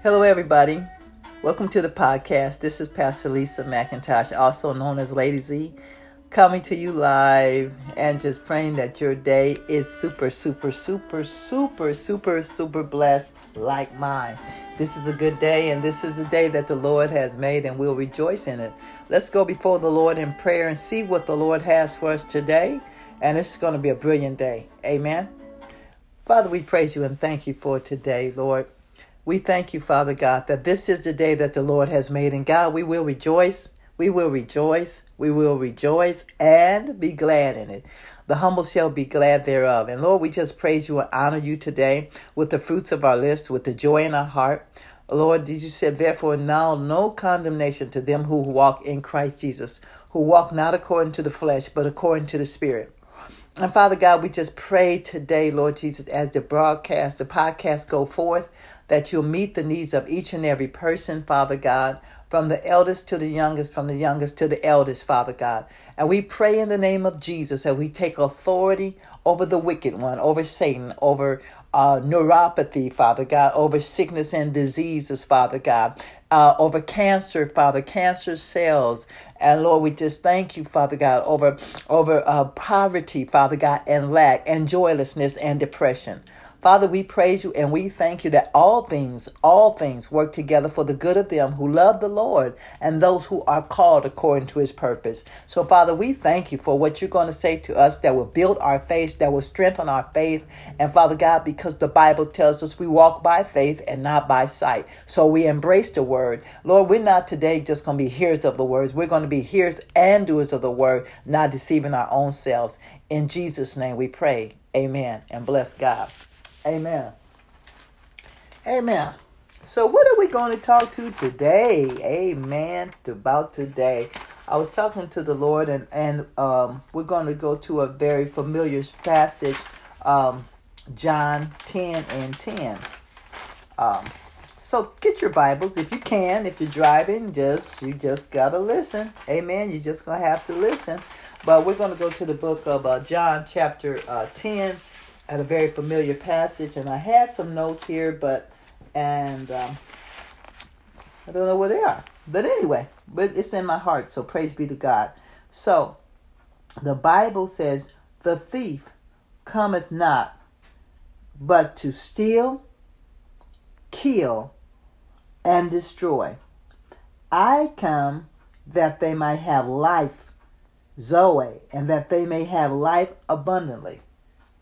Hello, everybody. Welcome to the podcast. This is Pastor Lisa McIntosh, also known as Lady Z, coming to you live and just praying that your day is super, super, super, super, super, super blessed like mine. This is a good day, and this is a day that the Lord has made, and we'll rejoice in it. Let's go before the Lord in prayer and see what the Lord has for us today. And it's going to be a brilliant day. Amen. Father, we praise you and thank you for today, Lord. We thank you, Father God, that this is the day that the Lord has made. And God, we will rejoice. We will rejoice. We will rejoice and be glad in it. The humble shall be glad thereof. And Lord, we just praise you and honor you today with the fruits of our lips, with the joy in our heart. Lord, did you said, therefore, now no condemnation to them who walk in Christ Jesus, who walk not according to the flesh, but according to the Spirit. And Father God, we just pray today, Lord Jesus, as the broadcast, the podcast go forth, that you'll meet the needs of each and every person, Father God, from the eldest to the youngest, from the youngest to the eldest, Father God. And we pray in the name of Jesus that we take authority over the wicked one, over Satan, over uh, neuropathy, Father God, over sickness and diseases, Father God, uh, over cancer, Father, cancer cells. And Lord, we just thank you, Father God, over, over uh, poverty, Father God, and lack, and joylessness and depression. Father, we praise you and we thank you that all things, all things work together for the good of them who love the Lord and those who are called according to his purpose. So, Father, we thank you for what you're going to say to us that will build our faith, that will strengthen our faith. And, Father God, because the Bible tells us we walk by faith and not by sight. So we embrace the word. Lord, we're not today just going to be hearers of the words. We're going to be hearers and doers of the word, not deceiving our own selves. In Jesus' name we pray. Amen. And bless God. Amen. Amen. So, what are we going to talk to today? Amen. About today. I was talking to the Lord, and, and um, we're going to go to a very familiar passage, um, John 10 and 10. Um, so get your Bibles if you can. If you're driving, just you just gotta listen. Amen. You're just gonna have to listen. But we're gonna go to the book of uh, John, chapter uh, 10 at a very familiar passage, and I had some notes here, but and um, I don't know where they are. But anyway, but it's in my heart, so praise be to God. So the Bible says, "The thief cometh not, but to steal, kill, and destroy. I come that they might have life, Zoe, and that they may have life abundantly."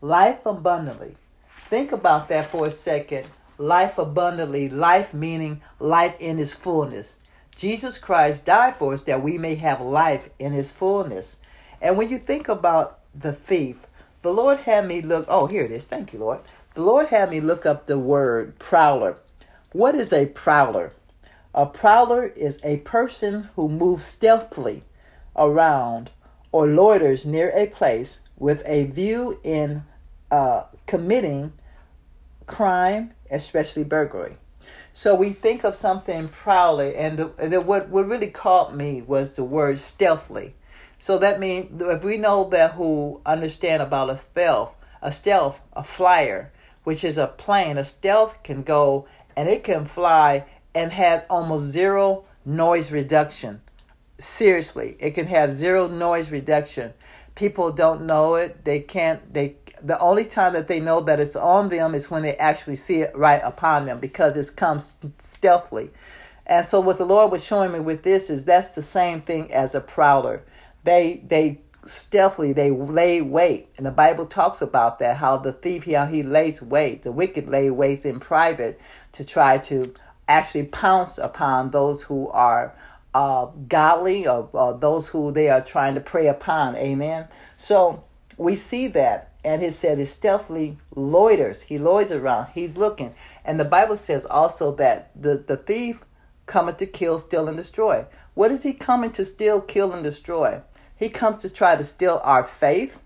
Life abundantly. Think about that for a second. Life abundantly, life meaning life in its fullness. Jesus Christ died for us that we may have life in his fullness. And when you think about the thief, the Lord had me look, oh, here it is. Thank you, Lord. The Lord had me look up the word prowler. What is a prowler? A prowler is a person who moves stealthily around or loiters near a place with a view in uh, committing crime, especially burglary. So we think of something proudly, and the, the, what what really caught me was the word stealthily. So that means if we know that who understand about a stealth, a stealth, a flyer, which is a plane, a stealth can go and it can fly and has almost zero noise reduction. Seriously, it can have zero noise reduction people don't know it. They can't, they, the only time that they know that it's on them is when they actually see it right upon them because it comes stealthily. And so what the Lord was showing me with this is that's the same thing as a prowler. They, they, stealthily they lay wait and the bible talks about that how the thief how he lays wait the wicked lay wait in private to try to actually pounce upon those who are uh, godly or, or those who they are trying to prey upon. Amen. So we see that. And he said he stealthily loiters. He loiters around. He's looking. And the Bible says also that the, the thief cometh to kill, steal, and destroy. What is he coming to steal, kill, and destroy? He comes to try to steal our faith.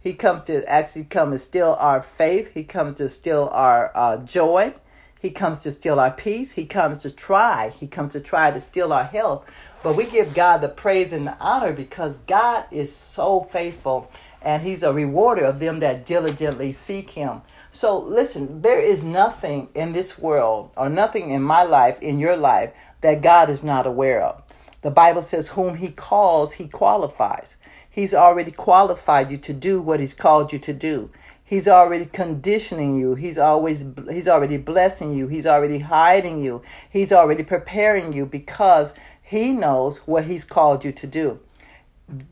He comes to actually come and steal our faith. He comes to steal our uh, joy. He comes to steal our peace. He comes to try. He comes to try to steal our health. But we give God the praise and the honor because God is so faithful and He's a rewarder of them that diligently seek Him. So listen, there is nothing in this world or nothing in my life, in your life, that God is not aware of. The Bible says, Whom He calls, He qualifies. He's already qualified you to do what He's called you to do. He's already conditioning you. He's always he's already blessing you. He's already hiding you. He's already preparing you because he knows what he's called you to do.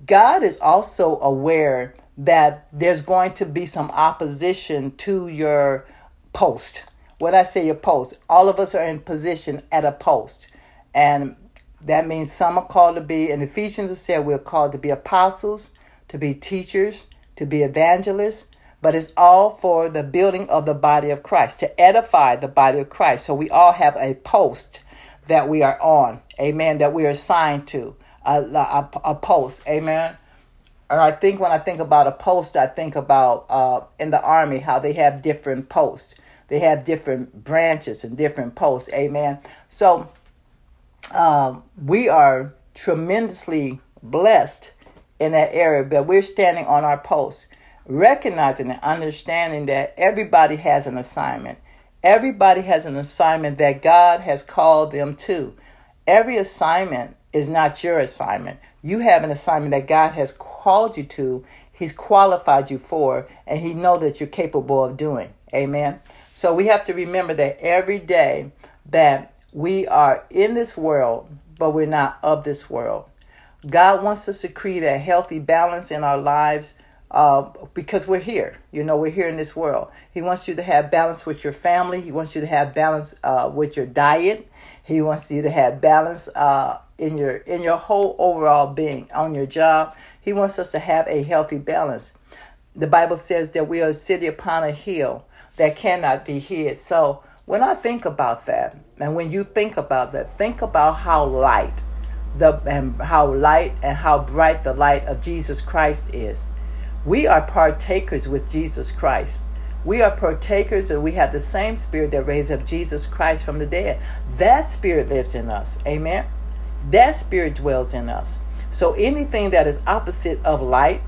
God is also aware that there's going to be some opposition to your post. When I say your post, all of us are in position at a post. And that means some are called to be, in Ephesians said we're called to be apostles, to be teachers, to be evangelists, but it's all for the building of the body of Christ, to edify the body of Christ. So we all have a post that we are on, amen, that we are assigned to, a, a, a post, amen. Or I think when I think about a post, I think about uh, in the army how they have different posts. They have different branches and different posts, amen. So um, we are tremendously blessed in that area, but we're standing on our post recognizing and understanding that everybody has an assignment. Everybody has an assignment that God has called them to. Every assignment is not your assignment. You have an assignment that God has called you to. He's qualified you for, and He knows that you're capable of doing. Amen. So we have to remember that every day that we are in this world, but we're not of this world. God wants us to create a healthy balance in our lives uh, because we're here. You know, we're here in this world. He wants you to have balance with your family. He wants you to have balance uh, with your diet. He wants you to have balance uh, in your in your whole overall being on your job. He wants us to have a healthy balance. The Bible says that we are a city upon a hill that cannot be hid. So when I think about that, and when you think about that, think about how light the and how light and how bright the light of Jesus Christ is. We are partakers with Jesus Christ. We are partakers and we have the same spirit that raised up Jesus Christ from the dead. That spirit lives in us. Amen. That spirit dwells in us. So anything that is opposite of light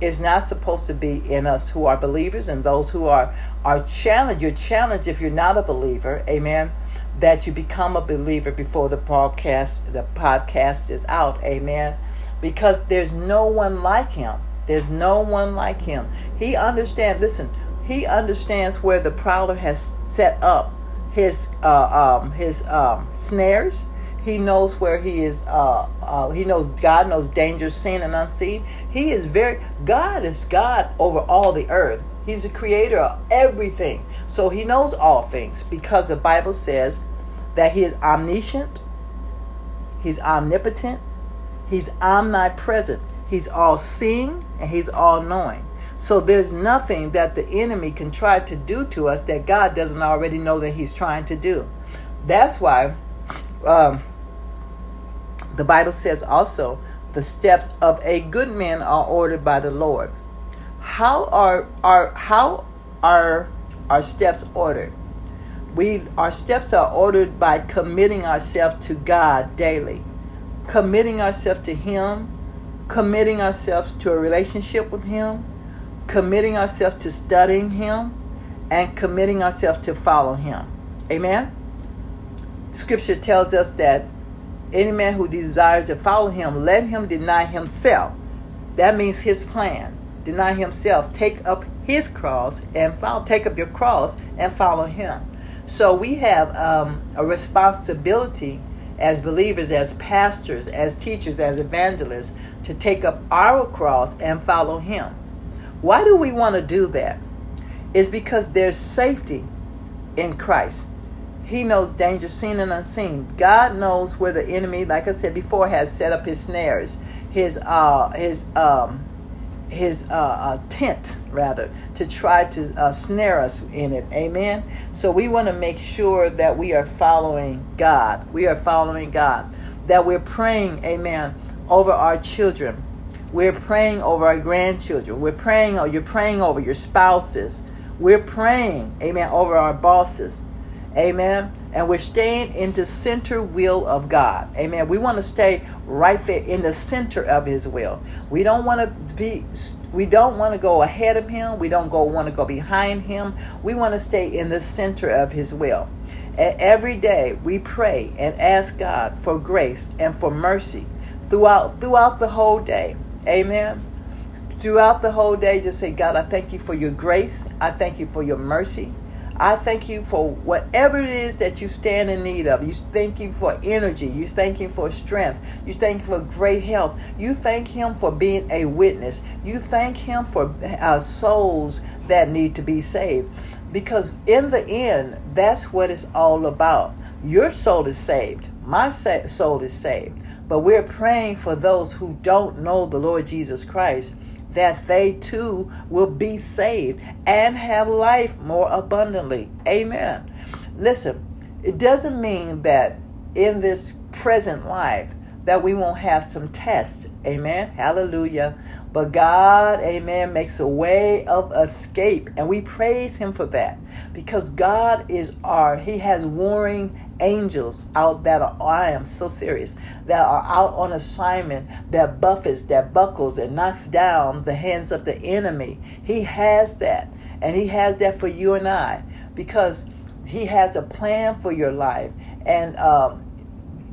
is not supposed to be in us who are believers and those who are are challenged. You're challenged if you're not a believer, amen, that you become a believer before the podcast the podcast is out, amen. Because there's no one like him. There's no one like him. He understands, listen, he understands where the prowler has set up his uh, um, his um, snares. He knows where he is. Uh, uh, he knows God knows danger seen and unseen. He is very God is God over all the earth. He's the creator of everything. So he knows all things because the Bible says that he is omniscient. He's omnipotent. He's omnipresent. He's all seeing and He's all knowing. So there's nothing that the enemy can try to do to us that God doesn't already know that He's trying to do. That's why um, the Bible says also the steps of a good man are ordered by the Lord. How are are how are our steps ordered? We our steps are ordered by committing ourselves to God daily, committing ourselves to Him committing ourselves to a relationship with Him, committing ourselves to studying Him, and committing ourselves to follow Him. Amen? Scripture tells us that any man who desires to follow Him, let him deny himself. That means His plan. Deny Himself, take up His cross, and follow, take up your cross and follow Him. So we have um, a responsibility as believers, as pastors, as teachers, as evangelists, to take up our cross and follow Him. Why do we want to do that? It's because there's safety in Christ. He knows danger seen and unseen. God knows where the enemy, like I said before, has set up his snares, his uh, his um, his uh, uh, tent rather to try to uh, snare us in it. Amen? So we want to make sure that we are following god. We are following god. That we're praying amen over our children. We're praying over our grandchildren. We're praying or you're praying over your spouses. We're praying amen over our bosses. Amen and we're staying in the center will of God. Amen. We want to stay right there in the center of His will. We don't want to be We don't want to go ahead of him. We don't go want to go behind him. We want to stay in the center of his will. And every day we pray and ask God for grace and for mercy throughout throughout the whole day. Amen. Throughout the whole day, just say, God, I thank you for your grace. I thank you for your mercy. I thank you for whatever it is that you stand in need of. You thank Him for energy. You thank Him for strength. You thank Him for great health. You thank Him for being a witness. You thank Him for uh, souls that need to be saved. Because in the end, that's what it's all about. Your soul is saved. My soul is saved. But we're praying for those who don't know the Lord Jesus Christ that they too will be saved and have life more abundantly. Amen. Listen, it doesn't mean that in this present life that we won't have some tests. Amen. Hallelujah. But God, amen, makes a way of escape. And we praise Him for that because God is our, He has warring angels out that are, I am so serious, that are out on assignment that buffets, that buckles, and knocks down the hands of the enemy. He has that. And He has that for you and I because He has a plan for your life. And, um,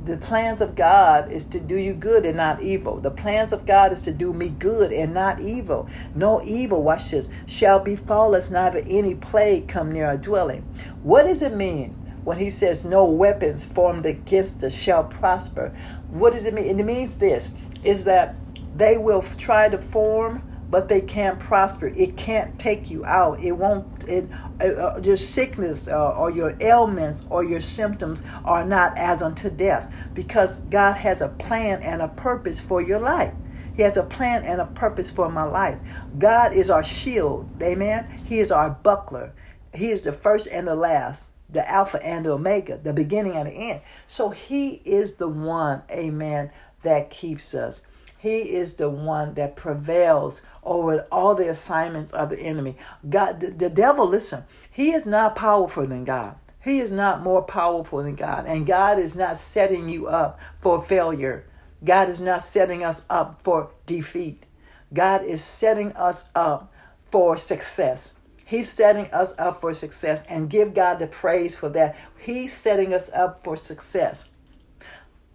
the plans of God is to do you good and not evil. The plans of God is to do me good and not evil. No evil, watch this, shall befall us, neither any plague come near our dwelling. What does it mean when he says no weapons formed against us shall prosper? What does it mean? It means this is that they will try to form but they can't prosper. It can't take you out. It won't. It, uh, uh, your sickness uh, or your ailments or your symptoms are not as unto death because God has a plan and a purpose for your life. He has a plan and a purpose for my life. God is our shield. Amen. He is our buckler. He is the first and the last the Alpha and the Omega, the beginning and the end. So He is the one, amen, that keeps us. He is the one that prevails over all the assignments of the enemy. God, the, the devil, listen, he is not powerful than God. He is not more powerful than God. And God is not setting you up for failure. God is not setting us up for defeat. God is setting us up for success. He's setting us up for success and give God the praise for that. He's setting us up for success.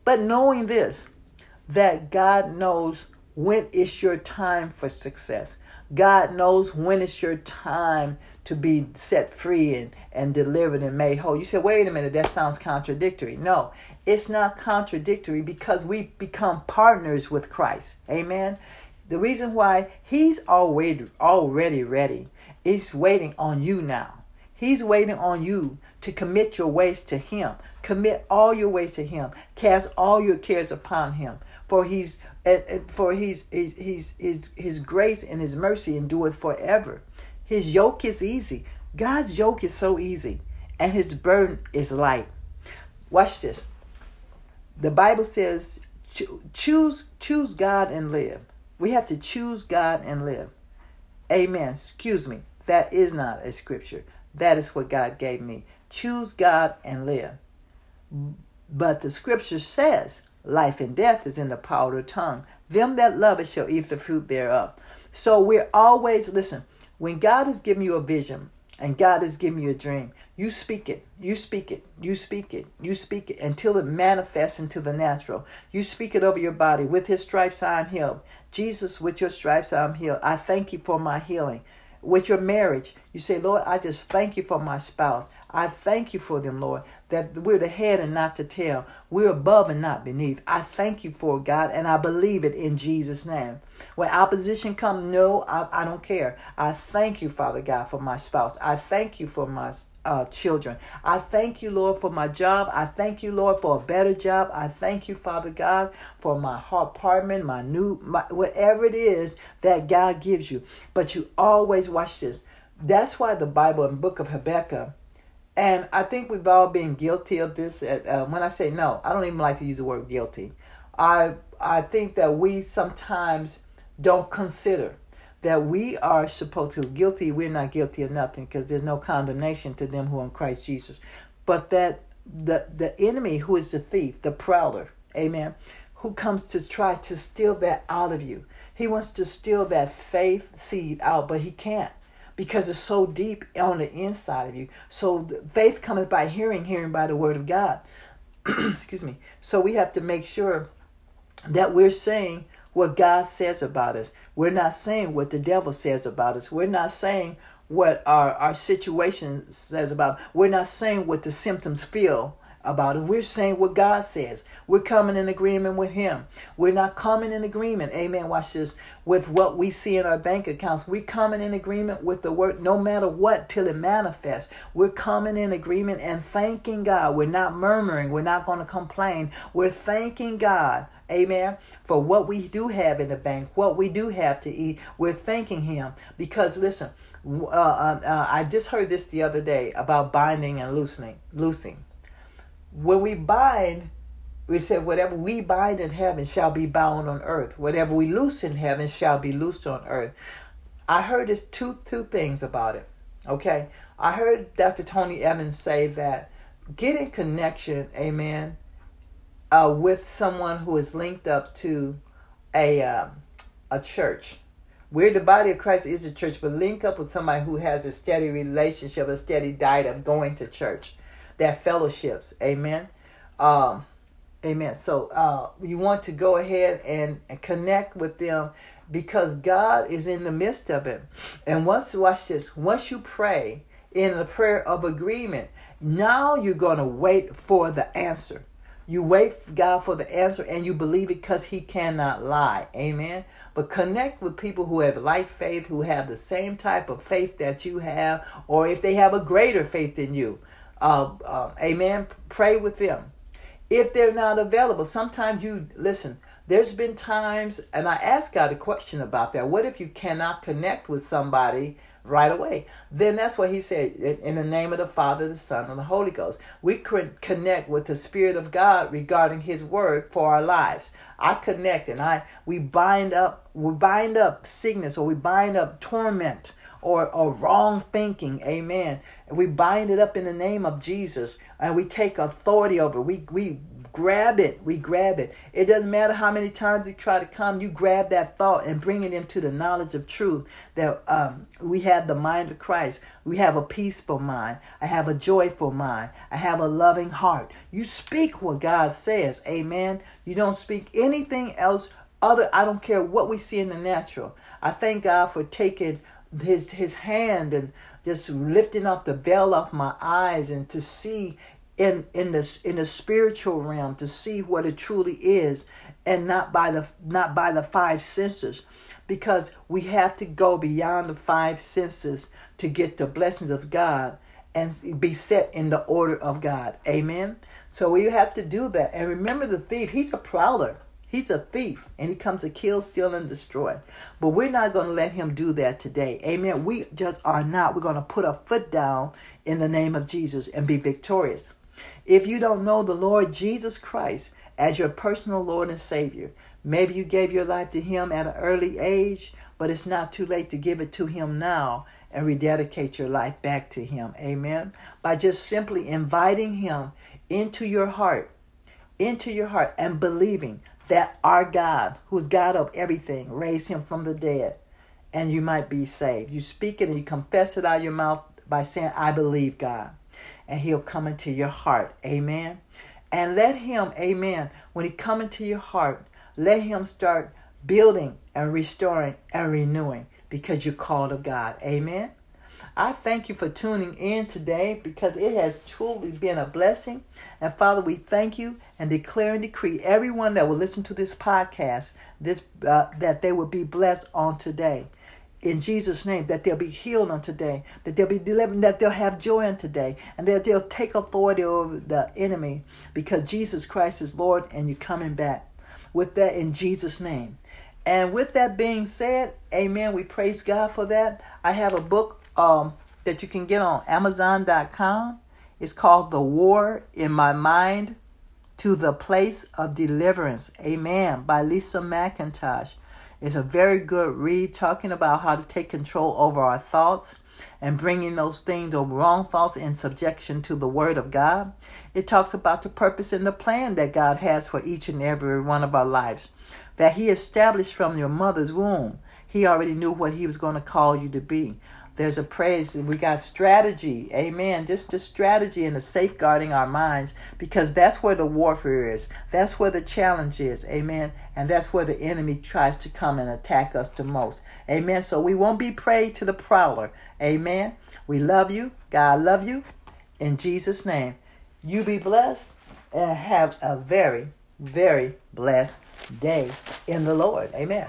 But knowing this, that God knows when it's your time for success. God knows when it's your time to be set free and, and delivered and made whole. You say, wait a minute, that sounds contradictory. No, it's not contradictory because we become partners with Christ. Amen. The reason why He's already already ready. He's waiting on you now. He's waiting on you to commit your ways to Him. Commit all your ways to Him. Cast all your cares upon Him for he's for he's, he's, his his grace and his mercy endureth forever. His yoke is easy. God's yoke is so easy, and his burden is light. Watch this. The Bible says, choose choose God and live. We have to choose God and live. Amen. Excuse me. That is not a scripture. That is what God gave me. Choose God and live. But the scripture says, Life and death is in the power of the tongue. Them that love it shall eat the fruit thereof. So we're always, listen, when God has given you a vision and God has given you a dream, you speak it, you speak it, you speak it, you speak it until it manifests into the natural. You speak it over your body. With his stripes I am healed. Jesus, with your stripes I am healed. I thank you for my healing. With your marriage, you say, Lord, I just thank you for my spouse. I thank you for them, Lord, that we're the head and not the tail. We're above and not beneath. I thank you for God, and I believe it in Jesus' name. When opposition comes, no, I, I don't care. I thank you, Father God, for my spouse. I thank you for my uh, children. I thank you, Lord, for my job. I thank you, Lord, for a better job. I thank you, Father God, for my apartment, my new, my, whatever it is that God gives you. But you always watch this. That's why the Bible and book of Habakkuk and I think we've all been guilty of this. Uh, when I say no, I don't even like to use the word guilty. I I think that we sometimes don't consider that we are supposed to guilty. We're not guilty of nothing because there's no condemnation to them who are in Christ Jesus. But that the the enemy who is the thief, the prowler, amen, who comes to try to steal that out of you. He wants to steal that faith seed out, but he can't because it's so deep on the inside of you. So faith cometh by hearing, hearing by the word of God. Excuse me. So we have to make sure that we're saying what God says about us. We're not saying what the devil says about us. We're not saying what our, our situation says about. We're not saying what the symptoms feel about it. We're saying what God says. We're coming in agreement with Him. We're not coming in agreement, amen, watch this, with what we see in our bank accounts. We're coming in agreement with the word no matter what till it manifests. We're coming in agreement and thanking God. We're not murmuring. We're not going to complain. We're thanking God, amen, for what we do have in the bank, what we do have to eat. We're thanking Him because, listen, uh, uh, uh, I just heard this the other day about binding and loosening, loosing when we bind, we said, whatever we bind in heaven shall be bound on earth. Whatever we loose in heaven shall be loosed on earth. I heard this two two things about it. Okay. I heard Dr. Tony Evans say that getting connection, amen, uh, with someone who is linked up to a um, a church. We're the body of Christ is the church, but link up with somebody who has a steady relationship, a steady diet of going to church that fellowships. Amen. Um, amen. So uh, you want to go ahead and, and connect with them because God is in the midst of it. And once, watch this, once you pray in the prayer of agreement, now you're going to wait for the answer. You wait for God for the answer and you believe it because He cannot lie. Amen. But connect with people who have like faith, who have the same type of faith that you have, or if they have a greater faith than you. Uh, uh, amen. Pray with them. If they're not available, sometimes you listen. There's been times, and I asked God a question about that. What if you cannot connect with somebody right away? Then that's what He said in the name of the Father, the Son, and the Holy Ghost. We connect with the Spirit of God regarding His Word for our lives. I connect, and I we bind up, we bind up sickness, or we bind up torment or, or wrong thinking. Amen. We bind it up in the name of Jesus and we take authority over it. We, we grab it. We grab it. It doesn't matter how many times you try to come, you grab that thought and bring it into the knowledge of truth that um, we have the mind of Christ. We have a peaceful mind. I have a joyful mind. I have a loving heart. You speak what God says. Amen. You don't speak anything else other. I don't care what we see in the natural. I thank God for taking his his hand and just lifting up the veil off my eyes and to see in in the in the spiritual realm to see what it truly is and not by the not by the five senses because we have to go beyond the five senses to get the blessings of God and be set in the order of God. Amen. So we have to do that. And remember the thief, he's a prowler. He's a thief and he comes to kill, steal, and destroy. But we're not going to let him do that today. Amen. We just are not. We're going to put a foot down in the name of Jesus and be victorious. If you don't know the Lord Jesus Christ as your personal Lord and Savior, maybe you gave your life to him at an early age, but it's not too late to give it to him now and rededicate your life back to him. Amen. By just simply inviting him into your heart, into your heart and believing that our God, who's God of everything, raised him from the dead, and you might be saved. You speak it and you confess it out of your mouth by saying, I believe God. And he'll come into your heart. Amen. And let him, amen, when he come into your heart, let him start building and restoring and renewing because you're called of God. Amen. I thank you for tuning in today because it has truly been a blessing. And Father, we thank you and declare and decree everyone that will listen to this podcast this uh, that they will be blessed on today. In Jesus' name, that they'll be healed on today, that they'll be delivered, that they'll have joy on today, and that they'll take authority over the enemy because Jesus Christ is Lord and you're coming back. With that, in Jesus' name. And with that being said, amen. We praise God for that. I have a book um, that you can get on Amazon.com. It's called The War in My Mind to the Place of Deliverance. Amen. By Lisa McIntosh. It's a very good read talking about how to take control over our thoughts and bringing those things of wrong, thoughts in subjection to the Word of God. It talks about the purpose and the plan that God has for each and every one of our lives, that He established from your mother's womb. He already knew what He was going to call you to be. There's a praise. We got strategy. Amen. Just the strategy and the safeguarding our minds because that's where the warfare is. That's where the challenge is. Amen. And that's where the enemy tries to come and attack us the most. Amen. So we won't be prey to the prowler. Amen. We love you. God love you. In Jesus' name. You be blessed and have a very, very blessed day in the Lord. Amen.